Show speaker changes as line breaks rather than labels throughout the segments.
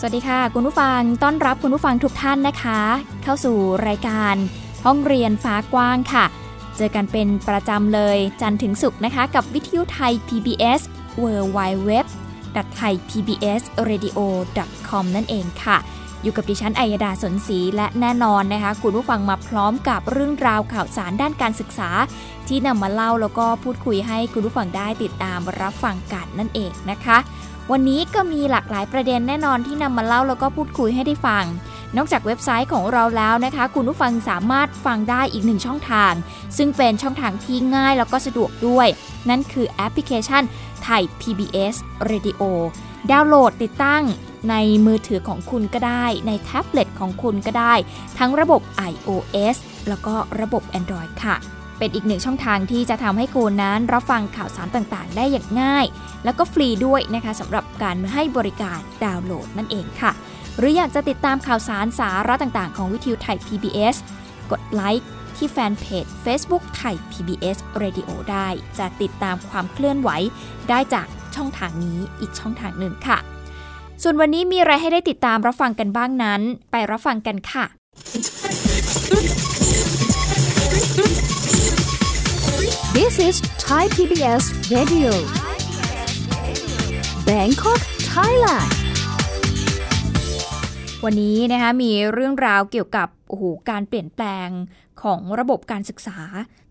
ส
วัสดีค่ะ คุณผู้ฟังต้อนรับคุณผู้ฟังทุกท่านนะคะ เข้าสู่รายการ ห้องเรียนฟ้ากว้างค่ะ เจอกันเป็นประจำเลยจันทร์ถึงศุกร์นะคะ กับวิทยุไทย PBS w w w t h a i PBS Radio com นั่นเองค่ะ อยู่กับดิฉันอัยดาสนศรีและแน่นอนนะคะ คุณผู้ฟังมาพร้อมกับเรื่องราวข่าวสารด้านการศึกษา ที่นำมาเล่าแล้วก็พูดคุยให้คุณผู้ฟังได้ติดตามรับฟังกันนั่นเองนะคะ วันนี้ก็มีหลากหลายประเด็นแน่นอนที่นำมาเล่าแล้วก็พูดคุยให้ได้ฟัง นอกจากเว็บไซต์ของเราแล้วนะคะ คุณผู้ฟังสามารถฟังได้อีกหนึ่งช่องทาง ซึ่งเป็นช่องทางที่ง่ายแล้วก็สะดวกด้วย นั่นคือแอปพลิเคชันไทย PBS Radio ดาวน์โหลดติดตั้งในมือถือของคุณก็ได้ ในแท็บเล็ตของคุณก็ได้ ทั้งระบบ iOS แล้วก็ระบบ Android ค่ะ เป็นอีกหนึ่งช่องทางที่จะทำให้คุณนั้นรับฟังข่าวสารต่างๆ ได้อย่างง่าย แล้วก็ฟรีด้วยนะคะสำหรับการให้บริการดาวน์โหลดนั่นเองค่ะ หรืออยากจะติดตามข่าวสารสาระต่างๆ ของวิทยุไทย PBS กดไลค์ที่แฟนเพจ Facebook ไทย PBS Radio ได้ จะติดตามความเคลื่อนไหว ได้จากช่องทางนี้อีกช่องทางหนึ่งค่ะ ส่วนวันนี้มีอะไรให้ได้ติดตามรับฟังกันบ้างนั้น ไปรับฟังกันค่ะ
This is Thai PBS Radio Bangkok Thailand
วันนี้นะคะมีเรื่องราวเกี่ยวกับโอ้โหการเปลี่ยนแปลงของระบบการศึกษา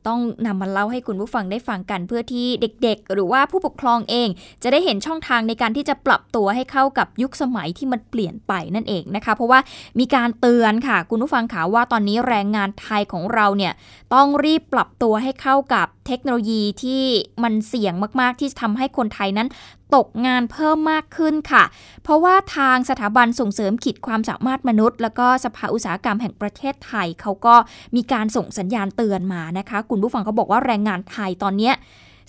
ต้องนำมาเล่าให้คุณผู้ฟังได้ฟังกันเพื่อที่เด็ก ๆ หรือว่าผู้ปกครองเอง จะได้เห็นช่องทางในการที่จะปรับตัวให้เข้ากับยุคสมัยที่มันเปลี่ยนไปนั่นเองนะคะ เพราะว่ามีการเตือนค่ะ คุณผู้ฟังขาว่าตอนนี้แรงงานไทยของเราเนี่ยต้องรีบปรับตัวให้เข้ากับเทคโนโลยีที่มันเสี่ยงมาก ๆ ที่จะทำให้คนไทยนั้นตกงานเพิ่มมากขึ้นค่ะ เพราะว่าทางสถาบันส่งเสริมขีดความสามารถมนุษย์ แล้วก็สภาอุตสาหกรรมแห่งประเทศไทยเขาก็มีการส่งสัญญาณเตือนมานะคะคุณผู้ฟังเขาบอกว่าแรงงานไทยตอนนี้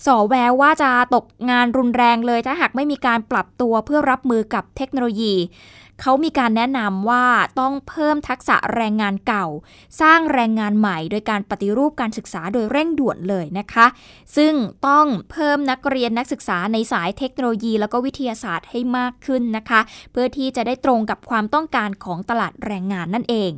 สอแววว่าจะตกงานรุนแรงเลยถ้าหากไม่มีการปรับตัวเพื่อรับมือกับเทคโนโลยี เขามีการแนะนำว่าต้องเพิ่มทักษะแรงงานเก่า สร้างแรงงานใหม่ โดยการปฏิรูปการศึกษาโดยเร่งด่วนเลยนะคะ ซึ่งต้องเพิ่มนักเรียนนักศึกษาในสายเทคโนโลยี แล้วก็วิทยาศาสตร์ให้มากขึ้นนะคะ เพื่อที่จะได้ตรงกับความต้องการของตลาดแรงงานนั่นเอง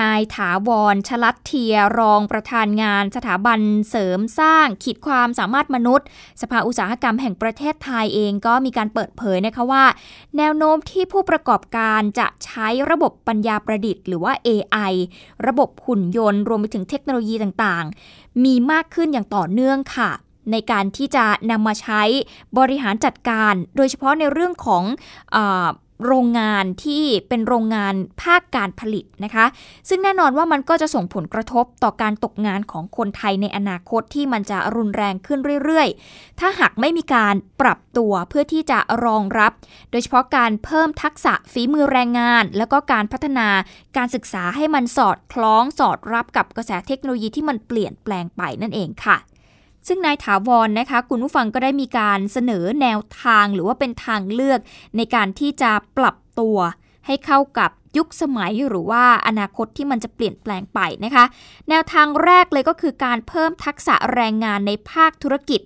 นายถาวรชลัดเทียรองประธานงาน สถาบันเสริมสร้าง ขีดความสามารถมนุษย์ สภาอุตสาหกรรมแห่งประเทศไทยเองก็มีการเปิดเผยนะคะว่า แนวโน้มที่ผู้ประกอบการจะใช้ระบบปัญญาประดิษฐ์หรือว่า AI ระบบหุ่นยนต์ รวมไปถึงเทคโนโลยีต่างๆ มีมากขึ้นอย่างต่อเนื่องค่ะในการที่จะนำมาใช้บริหารจัดการ โดยเฉพาะในเรื่องของอ โรงงานที่เป็นโรงงานภาคการผลิตนะคะ ซึ่งแน่นอนว่ามันก็จะส่งผลกระทบต่อการตกงานของคนไทยในอนาคตที่มันจะรุนแรงขึ้นเรื่อยๆ ถ้าหากไม่มีการปรับตัวเพื่อที่จะรองรับ โดยเฉพาะการเพิ่มทักษะฝีมือแรงงาน แล้วก็การพัฒนาการศึกษาให้มันสอดคล้องสอดรับกับกระแสเทคโนโลยีที่มันเปลี่ยนแปลงไปนั่นเองค่ะ ซึ่งนายถาวรนนะคะ คุณผู้ฟังก็ได้มีการเสนอแนวทางหรือว่าเป็นทางเลือก ในการที่จะปรับตัวให้เข้ากับยุคสมัยหรือว่าอนาคตที่มันจะเปลี่ยนแปลงไปนะคะ แนวทางแรกเลยก็คือการเพิ่มทักษะแรงงานในภาคธุรกิจ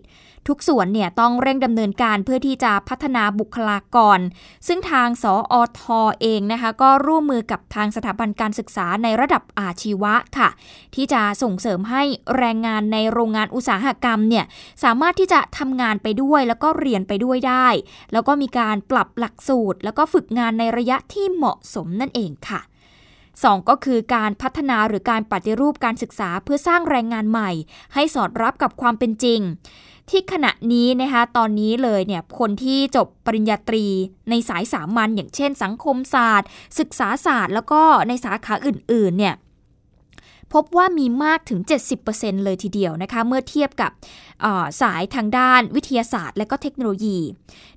ทุกส่วนเนี่ยต้องเร่งดำเนินการเพื่อที่จะพัฒนาบุคลากร ซึ่งทางสออทอเองนะคะก็ร่วมมือกับทางสถาบันการศึกษาในระดับอาชีวะค่ะ ที่จะส่งเสริมให้แรงงานในโรงงานอุตสาหกรรมเนี่ยสามารถที่จะทำงานไปด้วยแล้วก็เรียนไปด้วยได้ แล้วก็มีการปรับหลักสูตร แล้วก็ฝึกงานในระยะที่เหมาะสมนั่นเองค่ะ 2 ก็คือการพัฒนาหรือการปฏิรูปการศึกษาเพื่อสร้างแรงงานใหม่ ให้สอดรับกับความเป็นจริง ที่ขณะนี้นะคะตอนนี้เลยเนี่ยคนที่จบปริญญาตรีในสายสามัญอย่างเช่น สังคมศาสตร์ ศึกษาศาสตร์ แล้วก็ในสาขาอื่นๆเนี่ย พบว่ามีมากถึง 70%เลยทีเดียวนะคะ เมื่อเทียบกับสายทางด้านวิทยาศาสตร์ และก็เทคโนโลยี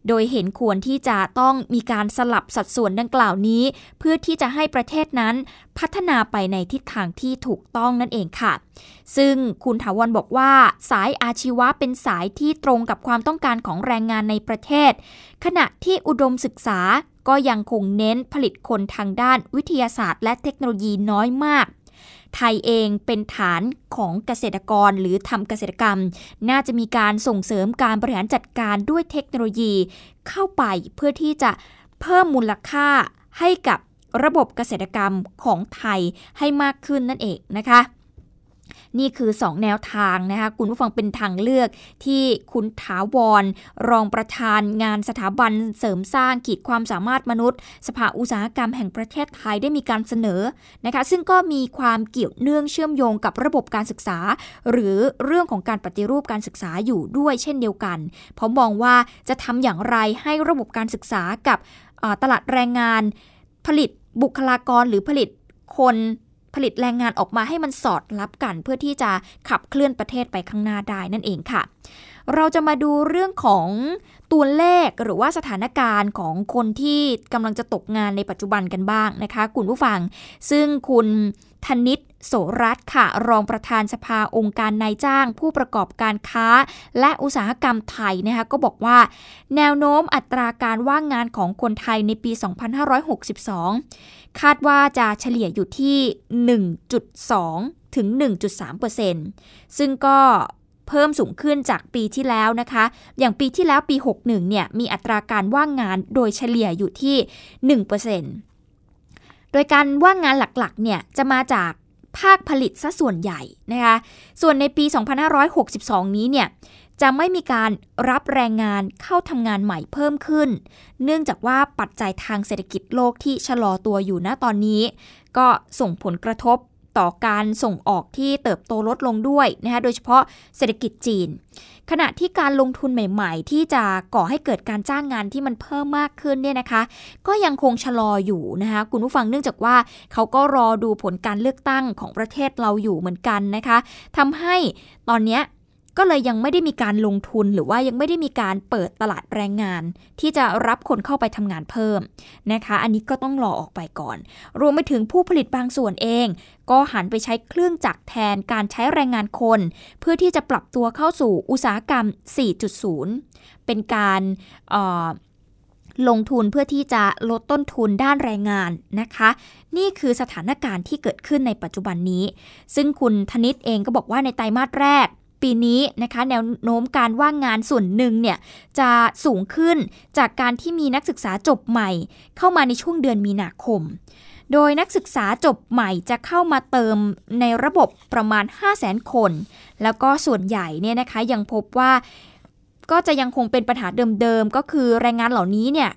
โดยเห็นควรที่จะต้องมีการสลับสัดส่วนดังกล่าวนี้ เพื่อที่จะให้ประเทศนั้นพัฒนาไปในทิศทางที่ถูกต้องนั่นเองค่ะ ซึ่งคุณถาวรบอกว่า สายอาชีวะเป็นสายที่ตรงกับความต้องการของแรงงานในประเทศ ขณะที่อุดมศึกษาก็ยังคงเน้นผลิตคนทางด้านวิทยาศาสตร์ และเทคโนโลยีน้อยมาก ไทยเองเป็นฐานของเกษตรกรหรือทำเกษตรกรรม น่าจะมีการส่งเสริมการบริหารจัดการด้วยเทคโนโลยีเข้าไปเพื่อที่จะเพิ่มมูลค่าให้กับระบบเกษตรกรรมของไทยให้มากขึ้นนั่นเองนะคะ นี่คือ 2 แนวทางนะคะคุณผู้ฟังเป็นทางเลือกที่คุณถาวร รองประธานงานสถาบันเสริมสร้างขีดความสามารถมนุษย์ สภาอุตสาหกรรมแห่งประเทศไทยได้มีการเสนอนะคะซึ่งก็มีความเกี่ยวเนื่องเชื่อมโยงกับระบบการศึกษา หรือเรื่องของการปฏิรูปการศึกษาอยู่ด้วยเช่นเดียวกัน เพราะมองว่าจะทำอย่างไรให้ระบบการศึกษากับตลาดแรงงานผลิตบุคลากรหรือผลิตคน ผลิตแรงงานออกมาให้มันสอดรับกัน เพื่อที่จะขับเคลื่อนประเทศไปข้างหน้าได้นั่นเองค่ะ เราจะมาดูเรื่องของตัวเลขหรือว่าสถานการณ์ของคนที่กำลังจะตกงานในปัจจุบันกันบ้างนะคะ คุณผู้ฟัง ซึ่งคุณ ธนิตโสรัตค่ะ รองประธานสภาองค์การนายจ้าง ผู้ประกอบการค้า และอุตสาหกรรมไทยนะคะก็บอกว่า แนวโน้มอัตราการว่างงานของคนไทยในปี 2562 คาดว่าจะเฉลี่ยอยู่ที่ 1.2 ถึง 1.3%ซึ่งก็เพิ่มสูงขึ้นจากปีที่แล้วนะคะ อย่างปีที่แล้วปี 61 เนี่ย มีอัตราการว่างงานโดยเฉลี่ยอยู่ที่ 1% โดยการว่างงานหลักๆเนี่ยจะมาจากภาคผลิตซะส่วนใหญ่นะคะ ส่วนในปี 2562 นี้เนี่ยจะไม่มีการรับแรงงานเข้าทำงานใหม่เพิ่มขึ้น เนื่องจากว่าปัจจัยทางเศรษฐกิจโลกที่ชะลอตัวอยู่ณตอนนี้ ก็ส่งผลกระทบ ต่อการส่งออกที่เติบโตลดลงด้วยนะคะโดยเฉพาะเศรษฐกิจจีน ขณะที่การลงทุนใหม่ ๆ ที่จะก่อให้เกิดการจ้างงานที่มันเพิ่มมากขึ้นเนี่ยนะคะ ก็ยังคงชะลออยู่นะคะคุณผู้ฟังเนื่องจากว่าเขาก็รอดูผลการเลือกตั้งของประเทศเราอยู่เหมือนกันนะคะทำให้ตอนนี้ ก็เลยยังไม่ได้มีการลงทุนหรือว่ายังไม่ได้มีการเปิดตลาดแรงงาน ที่จะรับคนเข้าไปทำงานเพิ่มนะคะ อันนี้ก็ต้องรอออกไปก่อน รวมไปถึงผู้ผลิตบางส่วนเอง ก็หันไปใช้เครื่องจักรแทนการใช้แรงงานคน เพื่อที่จะปรับตัวเข้าสู่อุตสาหกรรม 4.0 เป็นการลงทุนเพื่อที่จะลดต้นทุนด้านแรงงานนะคะ นี่คือสถานการณ์ที่เกิดขึ้นในปัจจุบันนี้ ซึ่งคุณธนิตเองก็บอกว่าในไตรมาสแรก ปีนี้นะคะแนวโน้มการว่างงานส่วนหนึ่งเนี่ยจะสูงขึ้นจากการที่มีนักศึกษาจบใหม่ เข้ามาในช่วงเดือนมีนาคม โดยนักศึกษาจบใหม่จะเข้ามาเติมในระบบประมาณ 5 0 0 0 0 0 คน แล้วก็ส่วนใหญ่เนี่ยนะคะยังพบว่าก็จะยังคงเป็นปัญหาเดิมๆ ก็คือแรงงานเหล่านี้เนี่ย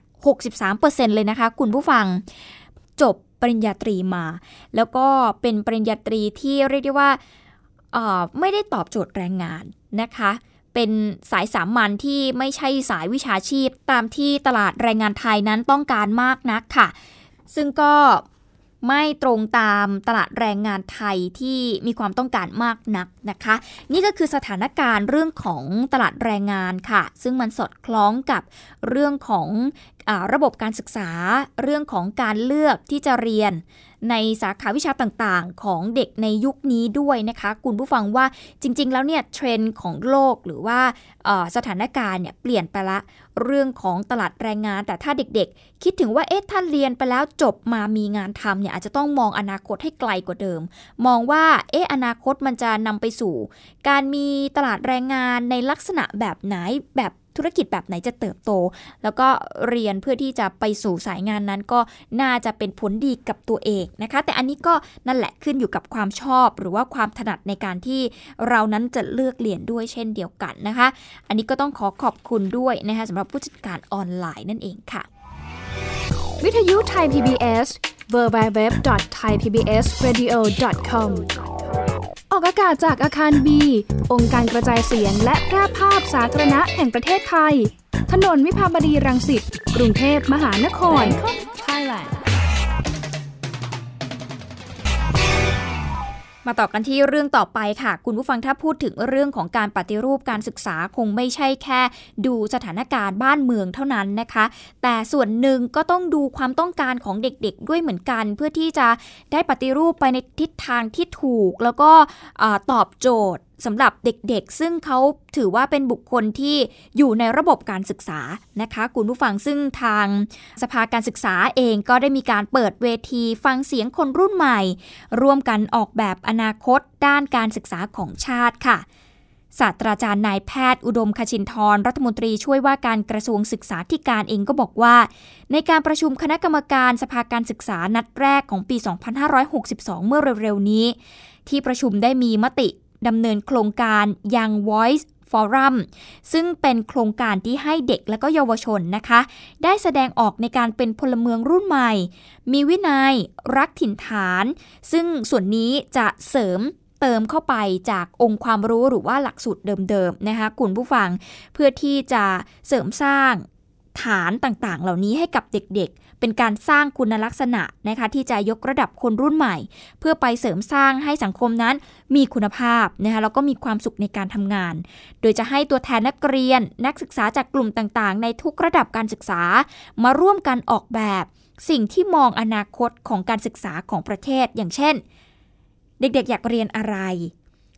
63%เลยนะคะคุณผู้ฟังจบปริญญาตรีมา แล้วก็เป็นปริญญาตรีที่เรียกได้ว่า ไม่ได้ตอบโจทย์แรงงานนะคะ เป็นสายสามัญที่ไม่ใช่สายวิชาชีพ ตามที่ตลาดแรงงานไทยนั้นต้องการมากนักค่ะ ซึ่งก็ไม่ตรงตามตลาดแรงงานไทยที่มีความต้องการมากนักนะคะ นี่ก็คือสถานการณ์เรื่องของตลาดแรงงานค่ะ ซึ่งมันสอดคล้องกับเรื่องของอระบบการศึกษา เรื่องของการเลือกที่จะเรียน ในสาขาวิชาต่างๆ ของเด็กในยุคนี้ด้วยนะคะ คุณผู้ฟังว่าจริง ๆ แล้วเนี่ยเทรนด์ของโลกหรือว่าสถานการณ์เนี่ยเปลี่ยนไปละเรื่องของตลาดแรงงาน แต่ถ้าเด็กๆ คิดถึงว่าเอ๊ะถ้าเรียนไปแล้วจบมามีงานทำเนี่ยอาจจะต้องมองอนาคตให้ไกลกว่าเดิม มองว่าเอ๊ะอนาคตมันจะนำไปสู่ การมีตลาดแรงงานในลักษณะแบบไหนแบบ ธุรกิจแบบไหนจะเติบโต แล้วก็เรียนเพื่อที่จะไปสู่สายงานนั้นก็น่าจะเป็นผลดีกับตัวเองนะคะ แต่อันนี้ก็นั่นแหละขึ้นอยู่กับความชอบ หรือว่าความถนัดในการที่เรานั้นจะเลือกเรียนด้วยเช่นเดียวกันนะคะ อันนี้ก็ต้องขอขอบคุณด้วยนะคะสำหรับผู้จัดการออนไลน์นั่นเองค่ะ
วิทยุไทย PBS www.thaipbsradio.com ออกอากาศจากอาคารบี องค์การกระจายเสียงและแพร่ภาพสาธารณะแห่งประเทศไทย ถนนวิภาวดีรังสิต กรุงเทพมหานคร Thailand
มาต่อกันที่เรื่องต่อไปค่ะ คุณผู้ฟังถ้าพูดถึงเรื่องของการปฏิรูปการศึกษาคงไม่ใช่แค่ ดูสถานการณ์บ้านเมืองเท่านั้นนะคะ แต่ส่วนหนึ่งก็ต้องดูความต้องการของเด็กๆ ด้วยเหมือนกัน เพื่อที่จะได้ปฏิรูปไปในทิศทางที่ถูก แล้วก็ตอบโจทย์ สำหรับเด็กๆ ซึ่งเขาถือว่าเป็นบุคคลที่อยู่ในระบบการศึกษานะคะคุณผู้ฟังซึ่งทางสภาการศึกษาเองก็ได้มีการเปิดเวทีฟังเสียงคนรุ่นใหม่ ร่วมกันออกแบบอนาคตด้านการศึกษาของชาติค่ะศาสตราจารย์นายแพทย์อุดมคชินทรรัฐมนตรีช่วยว่าการกระทรวงศึกษาธิการเองก็บอกว่า ในการประชุมคณะกรรมการสภาการศึกษานัดแรกของปี 2562 เมื่อเร็วๆนี้ ที่ประชุมได้มีมติ ดำเนินโครงการ Young Voice Forum ซึ่งเป็นโครงการที่ให้เด็กและก็เยาวชนนะคะ ได้แสดงออกในการเป็นพลเมืองรุ่นใหม่ มีวินัย รักถิ่นฐาน ซึ่งส่วนนี้จะเสริมเติมเข้าไปจากองค์ความรู้หรือว่าหลักสูตรเดิมๆนะคะคุณผู้ฟังเพื่อที่จะเสริมสร้างฐานต่างๆ เหล่านี้ให้กับเด็กๆ เป็นการสร้างคุณลักษณะนะคะที่จะยกระดับคนรุ่นใหม่ เพื่อไปเสริมสร้างให้สังคมนั้นมีคุณภาพนะคะแล้วก็มีความสุขในการทำงาน โดยจะให้ตัวแทนนักเรียน นักศึกษาจากกลุ่มต่างๆ ในทุกระดับการศึกษา มาร่วมกันออกแบบ สิ่งที่มองอนาคตของการศึกษาของประเทศ อย่างเช่น เด็กๆ อยากเรียนอะไร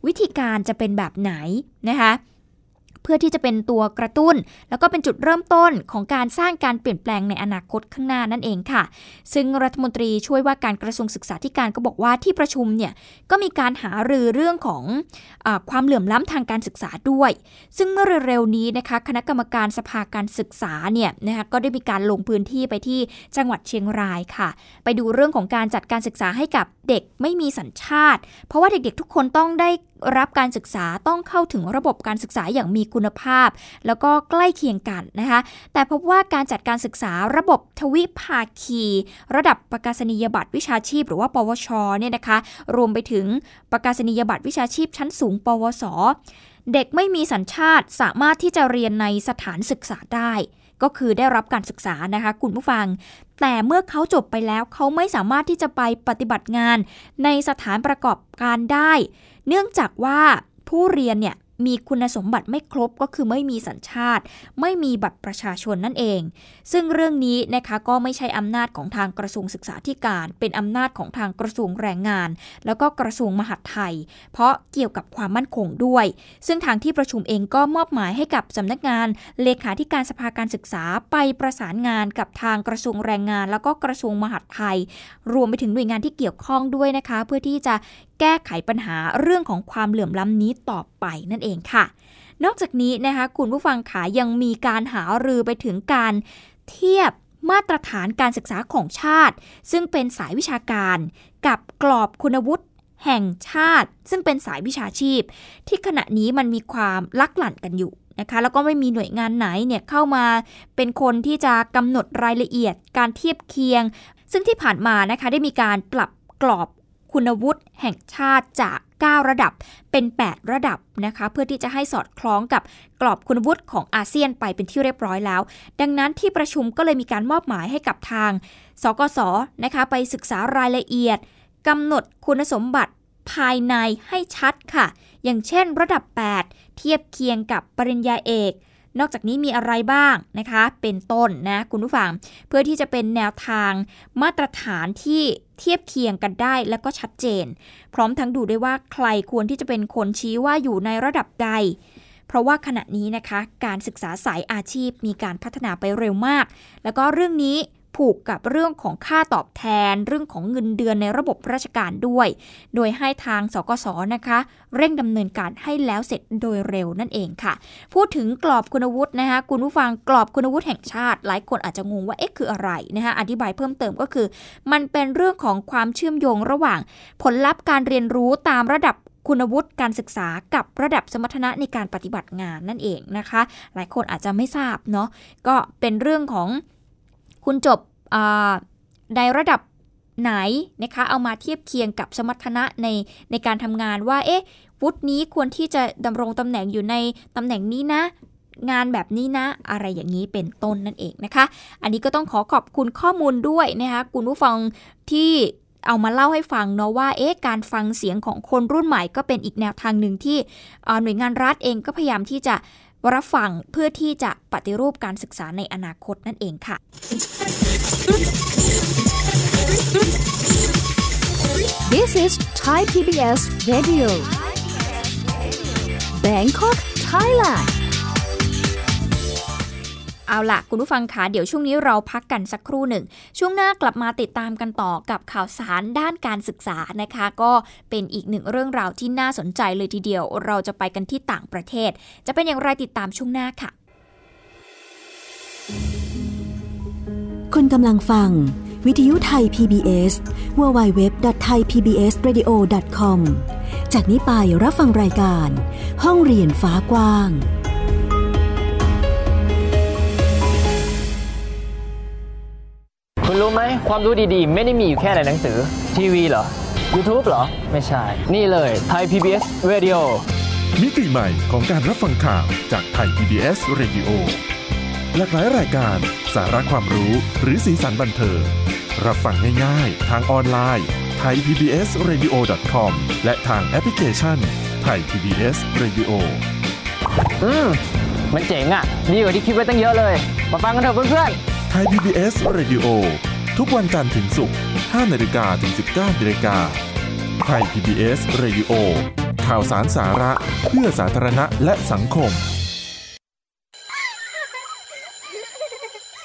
วิธีการจะเป็นแบบไหนนะคะ เพื่อที่จะเป็นตัวกระตุ้น แล้วก็เป็นจุดเริ่มต้นของการสร้างการเปลี่ยนแปลงในอนาคตข้างหน้านั่นเองค่ะ ซึ่งรัฐมนตรีช่วยว่าการกระทรวงศึกษาธิการก็บอกว่าที่ประชุมเนี่ยก็มีการหารือเรื่องของอความเหลื่อมล้ำทางการศึกษาด้วย ซึ่งเมื่อเร็วๆนี้นะคะคณะกรรมการสภาการศึกษาเนี่ยนะคะก็ได้มีการลงพื้นที่ไปที่จังหวัดเชียงรายค่ะ ไปดูเรื่องของการจัดการศึกษาให้กับเด็กไม่มีสัญชาติ เพราะว่าเด็กๆทุกคนต้องได้ รับการศึกษาต้องเข้าถึงระบบการศึกษาอย่างมีคุณภาพ แล้วก็ใกล้เคียงกันนะคะ แต่พบว่าการจัดการศึกษาระบบทวิภาคี ระดับประกาศนียบัตรวิชาชีพ หรือว่า ปวชเนี่ยนะคะ รวมไปถึงประกาศนียบัตรวิชาชีพ ชั้นสูง ปวส เด็กไม่มีสัญชาติสามารถที่จะเรียนในสถานศึกษาได้ ก็คือได้รับการศึกษานะคะคุณผู้ฟังแต่เมื่อเขาจบไปแล้วเขาไม่สามารถที่จะไปปฏิบัติงานในสถานประกอบการได้ เนื่องจากว่าผู้เรียนเนี่ยมีคุณสมบัติไม่ครบก็คือไม่มีสัญชาติ ไม่มีบัตรประชาชนนั่นเอง ซึ่งเรื่องนี้นะคะก็ไม่ใช่อำนาจของทางกระทรวงศึกษาธิการ เป็นอำนาจของทางกระทรวงแรงงาน แล้วก็กระทรวงมหาดไทย เพราะเกี่ยวกับความมั่นคงด้วย ซึ่งทางที่ประชุมเองก็มอบหมายให้กับสำนักงานเลขาธิการสภาการศึกษาไปประสานงานกับทางกระทรวงแรงงาน แล้วก็กระทรวงมหาดไทย รวมไปถึงหน่วยงานที่เกี่ยวข้องด้วยนะคะ เพื่อที่จะแก้ไขปัญหาเรื่องของความเหลื่อมล้ำนี้ต่อไปนั่นเองค่ะ นอกจากนี้นะคะคุณผู้ฟังขายังมีการหารือไปถึงการเทียบมาตรฐานการศึกษาของชาติ ซึ่งเป็นสายวิชาการ กับกรอบคุณวุฒิแห่งชาติ ซึ่งเป็นสายวิชาชีพ ที่ขณะนี้มันมีความลักหลั่นกันอยู่นะคะแล้วก็ไม่มีหน่วยงานไหนเนี่ยเข้ามาเป็นคนที่จะกำหนดรายละเอียดการเทียบเคียง ซึ่งที่ผ่านมานะคะได้มีการปรับกรอบ คุณวุฒิแห่งชาติจาก 9 ระดับเป็น 8 ระดับนะคะเพื่อที่จะให้สอดคล้องกับกรอบคุณวุฒิของอาเซียนไปเป็นที่เรียบร้อยแล้ว ดังนั้นที่ประชุมก็เลยมีการมอบหมายให้กับทาง สกสนะคะไปศึกษารายละเอียดกำหนดคุณสมบัติภายในให้ชัดค่ะ อย่างเช่นระดับ 8 เทียบเคียงกับปริญญาเอก นอกจากนี้มีอะไรบ้างนะคะ เป็นต้นนะคุณผู้ฟัง เพื่อที่จะเป็นแนวทางมาตรฐานที่เทียบเคียงกันได้และก็ชัดเจน พร้อมทั้งดูด้วยว่าใครควรที่จะเป็นคนชี้ว่าอยู่ในระดับใด เพราะว่าขณะนี้นะคะ การศึกษาสายอาชีพมีการพัฒนาไปเร็วมาก แล้วก็เรื่องนี้ ผูกกับเรื่องของค่าตอบแทน เรื่องของเงินเดือนในระบบราชการด้วย โดยให้ทางสกสนะคะ เร่งดำเนินการให้แล้วเสร็จโดยเร็วนั่นเองค่ะ พูดถึงกรอบคุณวุฒินะคะคุณผู้ฟังกรอบคุณวุฒิแห่งชาติ หลายคนอาจจะงงว่าเอ๊ะคืออะไรนะคะอธิบายเพิ่มเติมก็คือ มันเป็นเรื่องของความเชื่อมโยงระหว่าง ผลลัพธ์การเรียนรู้ตามระดับคุณวุฒิการศึกษากับระดับสมรรถนะในการปฏิบัติงานนั่นเองนะคะ หลายคนอาจจะไม่ทราบเนาะก็เป็นเรื่องของ คุณจบในระดับไหนนะคะ เอามาเทียบเคียงกับสมรรถนะในในการทำงานว่า เอ๊ะ วุฒินี้ควรที่จะดำรงตำแหน่งอยู่ในตำแหน่งนี้นะ งานแบบนี้นะ อะไรอย่างนี้เป็นต้นนั่นเองนะคะ อันนี้ก็ต้องขอขอบคุณข้อมูลด้วยนะคะ คุณผู้ฟังที่เอามาเล่าให้ฟังเนาะว่า เอ๊ะ การฟังเสียงของคนรุ่นใหม่ก็เป็นอีกแนวทางหนึ่งที่หน่วยงานรัฐเองก็พยายามที่จะ รับฟังเพื่อที่จะปฏิรูปการศึกษาในอนาคตนั่นเองค่ะ
This is Thai PBS Radio Bangkok Thailand
เอาล่ะคุณผู้ฟังคะเดี๋ยวช่วงนี้เราพักกันสักครู่หนึ่ง ช่วงหน้ากลับมาติดตามกันต่อกับข่าวสารด้านการศึกษานะคะ ก็เป็นอีกหนึ่งเรื่องราวที่น่าสนใจเลยทีเดียว เราจะไปกันที่ต่างประเทศ จะเป็นอย่างไรติดตามช่วงหน้าค่ะ
คุณกำลังฟัง วิทยุไทย PBS www.thaipbsradio.com จากนี้ไปรับฟังรายการ ห้องเรียนฟ้ากว้าง
คุณรู้ไหมความรู้ดีๆ ไม่ได้มีอยู่แค่ในหนังสือ ทีวีเหรอ YouTube เหรอ ไม่ใช่ นี่เลยไทย PBS Radio
มิติใหม่ของการรับฟังข่าวจากไทย PBS Radio หลากหลายรายการสาระความรู้หรือสีสันบันเทิงรับฟังง่ายๆ ทางออนไลน์ไทย PBS Radio com และทางแอปพลิเคชันไทย PBS Radio
อืม มันเจ๋งอะ่ะ ดีกว่าที่คิดไว้ตั้งเยอะเลย มาฟังกันเถอะเพื่อน
ไทย PBS Radio ทุกวันจันทร์ถึงศุกร์5นาฬิกาถึง 19นาฬิกาไทย PBS Radio ข่าวสารสาระเพื่อสาธารณะและสังคม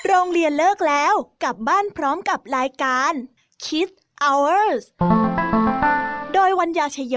โรงเรียนเลิกแล้วกลับบ้านพร้อมกับรายการ Kids Hours โดยวัญญาชยโย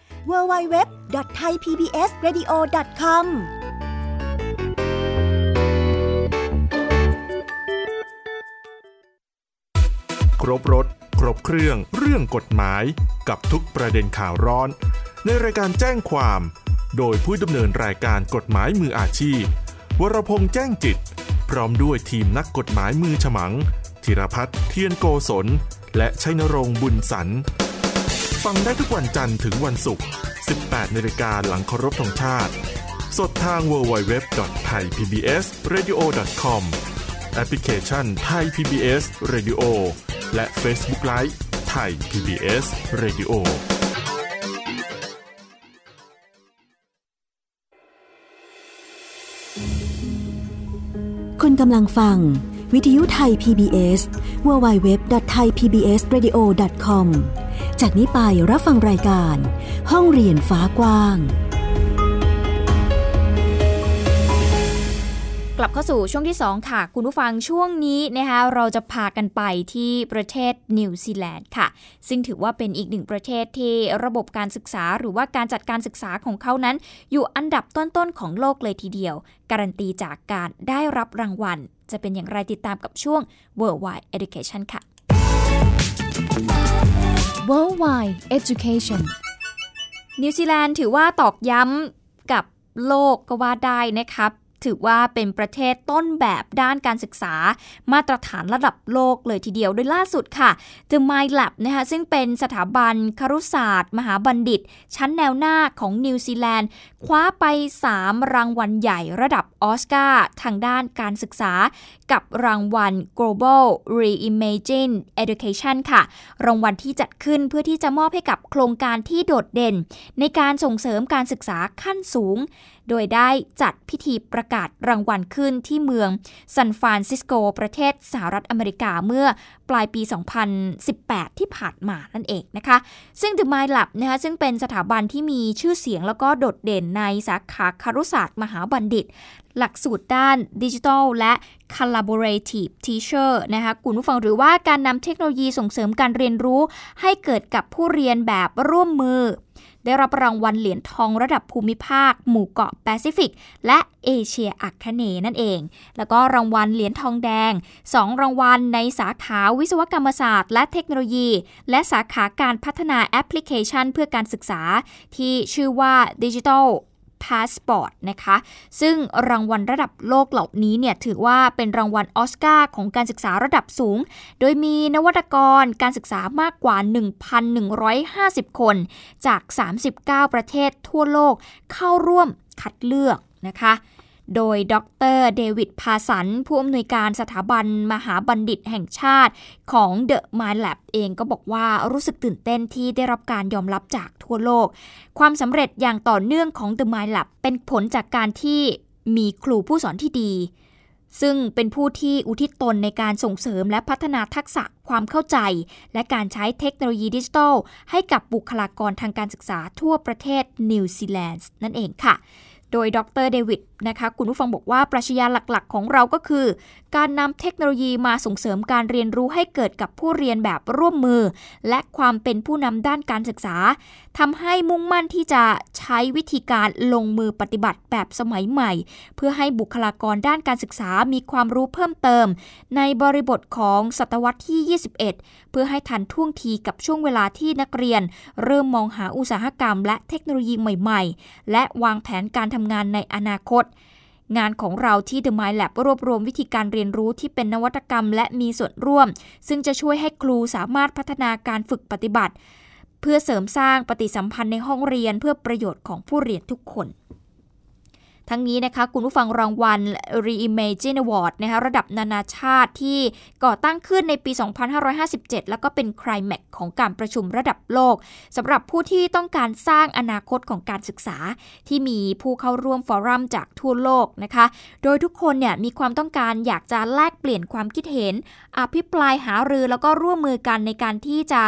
www.thaipbsradio.com
ครบรถ ครบเครื่อง เรื่องกฎหมาย กับทุกประเด็นข่าวร้อน ในรายการแจ้งความ โดยผู้ดำเนินรายการกฎหมายมืออาชีพ วรพงษ์แจ้งจิต พร้อมด้วยทีมนักกฎหมายมือฉมัง ธีรพัฒน์เทียนโกศล และชัยนรงค์บุญสัน ฟังได้ทุกวันจันทร์ถึงวันศุกร์ 18นาฬิกาหลังเคารพธงชาติ สดทาง www.thaipbsradio.com แอปพลิเคชัน Thai PBS Radio และ Facebook Live Thai PBS Radio
คุณกำลังฟัง วิทยุไทย PBS www.thaipbsradio.com จากนี้ไปรับฟังรายการ ห้องเรียนฟ้ากว้าง
กลับเข้าสู่ช่วงที่ 2 ค่ะ คุณผู้ฟังช่วงนี้นะคะเราจะพากันไปที่ประเทศนิวซีแลนด์ค่ะ ซึ่งถือว่าเป็นอีกหนึ่งประเทศที่ระบบการศึกษาหรือว่าการจัดการศึกษาของเขานั้น อยู่อันดับต้นๆของโลกเลยทีเดียว การันตีจากการได้รับรางวัล จะเป็นอย่างไรติดตามกับช่วง Worldwide Education ค่ะ
Worldwide Education
นิวซีแลนด์ถือว่าตอกย้ำกับโลกก็ว่าได้นะครับ ถือว่าเป็นประเทศต้นแบบด้านการศึกษา มาตรฐานระดับโลกเลยทีเดียวโดยล่าสุดค่ะ The Mind Lab นะคะซึ่งเป็นสถาบันครุศาสตร์ มหาบัณฑิต ชั้นแนวหน้าของนิวซีแลนด์ คว้าไป 3 รางวัลใหญ่ระดับออสการ์ทางด้านการศึกษา กับรางวัล Global Reimagine Education ค่ะ รางวัลที่จัดขึ้นเพื่อที่จะมอบให้กับโครงการที่โดดเด่น ในการส่งเสริมการศึกษาขั้นสูง โดยได้จัดพิธีประกาศรางวัลขึ้นที่เมืองซานฟรานซิสโก ประเทศสหรัฐอเมริกาเมื่อปลายปี 2018 ที่ผ่านมานั่นเองนะคะ ซึ่ง The Mind Lab นะคะซึ่งเป็นสถาบันที่มีชื่อเสียงแล้วก็โดดเด่นในสาขาคารุศาสตร์มหาบัณฑิต หลักสูตรด้านดิจิทัลและ collaborative teacher นะคะคุณผู้ฟังหรือว่าการนำเทคโนโลยีส่งเสริมการเรียนรู้ ให้เกิดกับผู้เรียนแบบร่วมมือ ได้รับรางวัลเหรียญทองระดับภูมิภาค หมู่เกาะแปซิฟิก และเอเชียอัคเนย์นั่นเอง แล้วก็รางวัลเหรียญทองแดง 2 รางวัลในสาขาวิศวกรรมศาสตร์ และเทคโนโลยี และสาขาการพัฒนาแอปพลิเคชันเพื่อการศึกษา ที่ชื่อว่า Digital Passport นะคะ ซึ่งรางวัลระดับโลกเหล่านี้เนี่ยถือว่าเป็นรางวัลออสการ์ของการศึกษาระดับสูง โดยมีนวัตกรการศึกษามากกว่า 1,150 คน จาก 39 ประเทศทั่วโลกเข้าร่วมคัดเลือกนะคะ โดยดรเดวิดพาสัน ผู้อำนวยการสถาบันมหาบัณฑิตแห่งชาติของ The Mind Lab เองก็บอกว่ารู้สึกตื่นเต้นที่ได้รับการยอมรับจากทั่วโลก ความสำเร็จอย่างต่อเนื่องของ The Mind Lab เป็นผลจากการที่มีครูผู้สอนที่ดี ซึ่งเป็นผู้ที่อุทิศตนในการส่งเสริมและพัฒนาทักษะความเข้าใจ และการใช้เทคโนโลยีดิจิทัล ให้กับบุคลากรทางการศึกษาทั่วประเทศนิวซีแลนด์นั่นเองค่ะ โดยดรเดวิดนะคะคุณผู้ฟังบอกว่าปรัชญาหลักๆ ของเราก็คือ การนำเทคโนโลยีมาส่งเสริมการเรียนรู้ให้เกิดกับผู้เรียนแบบร่วมมือ และความเป็นผู้นำด้านการศึกษาทำให้มุ่งมั่นที่จะใช้วิธีการลงมือปฏิบัติแบบสมัยใหม่ เพื่อให้บุคลากรด้านการศึกษามีความรู้เพิ่มเติม ในบริบทของศตวรรษที่ 21 เพื่อให้ทันท่วงทีกับช่วงเวลาที่นักเรียน เริ่มมองหาอุตสาหกรรม และเทคโนโลยีใหม่ ๆ และวางแผนการทำงานในอนาคต งานของเราที่ The Mind Lab รวบรวมวิธีการเรียนรู้ที่เป็นนวัตกรรม และมีส่วนร่วม ซึ่งจะช่วยให้ครูสามารถพัฒนาการฝึกปฏิบัติ เพื่อเสริมสร้างปฏิสัมพันธ์ในห้องเรียนเพื่อประโยชน์ของผู้เรียนทุกคน ทั้งนี้นะคะคุณผู้ฟังรางวัล Reimagine Award นะคะระดับนานาชาติที่ก่อตั้งขึ้นในปี 2557 แล้วก็เป็นไคลแม็กของการประชุมระดับโลกสำหรับผู้ที่ต้องการสร้างอนาคตของการศึกษา ที่มีผู้เข้าร่วมฟอรัมจากทั่วโลกนะคะ โดยทุกคนเนี่ยมีความต้องการอยากจะแลกเปลี่ยนความคิดเห็น อภิปรายหารือแล้วก็ร่วมมือกันในการที่จะ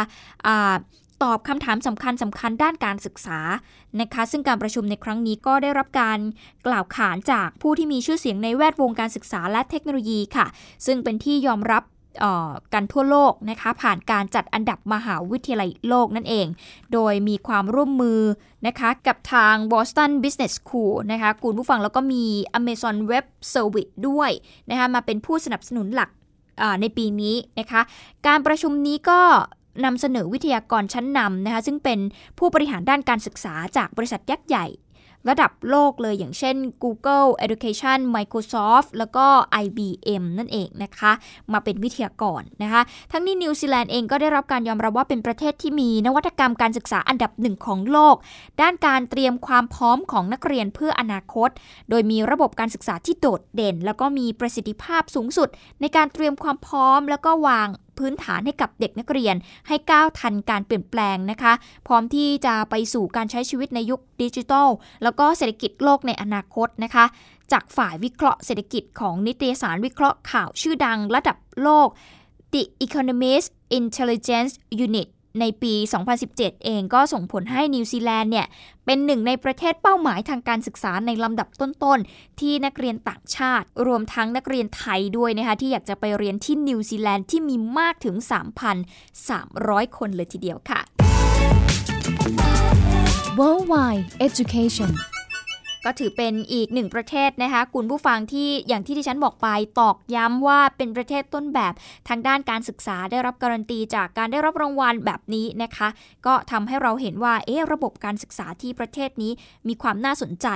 ตอบคำถามสำคัญสำคัญด้านการศึกษานะคะ ซึ่งการประชุมในครั้งนี้ก็ได้รับการกล่าวขานจากผู้ที่มีชื่อเสียงในแวดวงการศึกษาและเทคโนโลยีค่ะ ซึ่งเป็นที่ยอมรับกันทั่วโลกนะคะผ่านการจัดอันดับมหาวิทยาลัยโลกนั่นเอง โดยมีความร่วมมือนะคะกับทาง Boston Business School นะคะคุณผู้ฟังแล้วก็มี Amazon Web Service ด้วยนะคะมาเป็นผู้สนับสนุนหลักในปีนี้นะคะ การประชุมนี้ก็ นำเสนอวิทยากรชั้นนำนะคะซึ่งเป็นผู้บริหารด้านการศึกษาจากบริษัทยักษ์ใหญ่ ระดับโลกเลยอย่างเช่น Google Education Microsoft แล้วก็ IBM นั่นเองนะคะ มาเป็นวิทยากรนะคะ ทั้งนี้นิวซีแลนด์เองก็ได้รับการยอมรับว่าเป็นประเทศที่มีนวัตกรรมการศึกษาอันดับหนึ่งของโลก ด้านการเตรียมความพร้อมของนักเรียนเพื่ออนาคต โดยมีระบบการศึกษาที่โดดเด่น แล้วก็มีประสิทธิภาพสูงสุด ในการเตรียมความพร้อม แล้วก็วาง พื้นฐานให้กับเด็กนักเรียน ให้ก้าวทันการเปลี่ยนแปลงนะคะ พร้อมที่จะไปสู่การใช้ชีวิตในยุคดิจิทัล แล้วก็เศรษฐกิจโลกในอนาคตนะคะ จากฝ่ายวิเคราะห์เศรษฐกิจของนิตยสารวิเคราะห์ข่าวชื่อดังระดับโลก The Economist Intelligence Unit ในปี 2017 เองก็ส่งผลให้นิวซีแลนด์เนี่ยเป็นหนึ่งในประเทศเป้าหมายทางการศึกษาในลำดับต้นๆ ที่นักเรียนต่างชาติ รวมทั้งนักเรียนไทยด้วยนะคะที่อยากจะไปเรียนที่นิวซีแลนด์ที่มีมากถึง 3,300 คนเลยทีเดียวค่ะ
Worldwide Education
ก็ถือเป็นอีกหนึ่งประเทศนะคะคุณผู้ฟังที่อย่างที่ที่ฉันบอกไปตอกย้ำว่าเป็นประเทศต้นแบบทางด้านการศึกษาได้รับการันตีจากการได้รับรางวัลแบบนี้นะคะ ก็ทำให้เราเห็นว่าเอ๊ะระบบการศึกษาที่ประเทศนี้มีความน่าสนใจ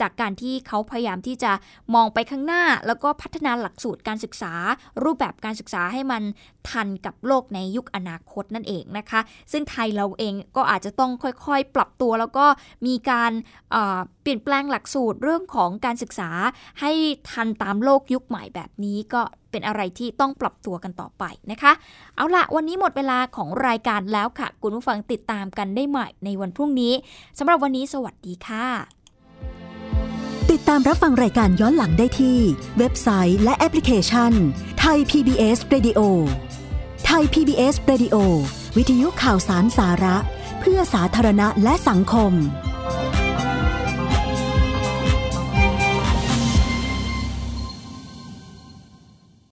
จากการที่เขาพยายามที่จะมองไปข้างหน้า แล้วก็พัฒนาหลักสูตรการศึกษา รูปแบบการศึกษาให้มันทันกับโลกในยุคอนาคตนั่นเองนะคะ ซึ่งไทยเราเองก็อาจจะต้องค่อยๆ ปรับตัวแล้วก็มีการเปลี่ยนแปลงหลักสูตรเรื่องของการศึกษาให้ทันตามโลกยุคใหม่แบบนี้ก็เป็นอะไรที่ต้องปรับตัวกันต่อไปนะคะ เอาละวันนี้หมดเวลาของรายการแล้วค่ะ คุณผู้ฟังติดตามกันได้ใหม่ในวันพรุ่งนี้สำหรับวันนี้สวัสดีค่ะ
ติดตามรับฟังรายการย้อนหลังได้ที่ เว็บไซต์และแอปพลิเคชันไทย PBS Radio ไทย PBS Radio วิทยุข่าวสารสาระ เพื่อสาธารณะและสังคม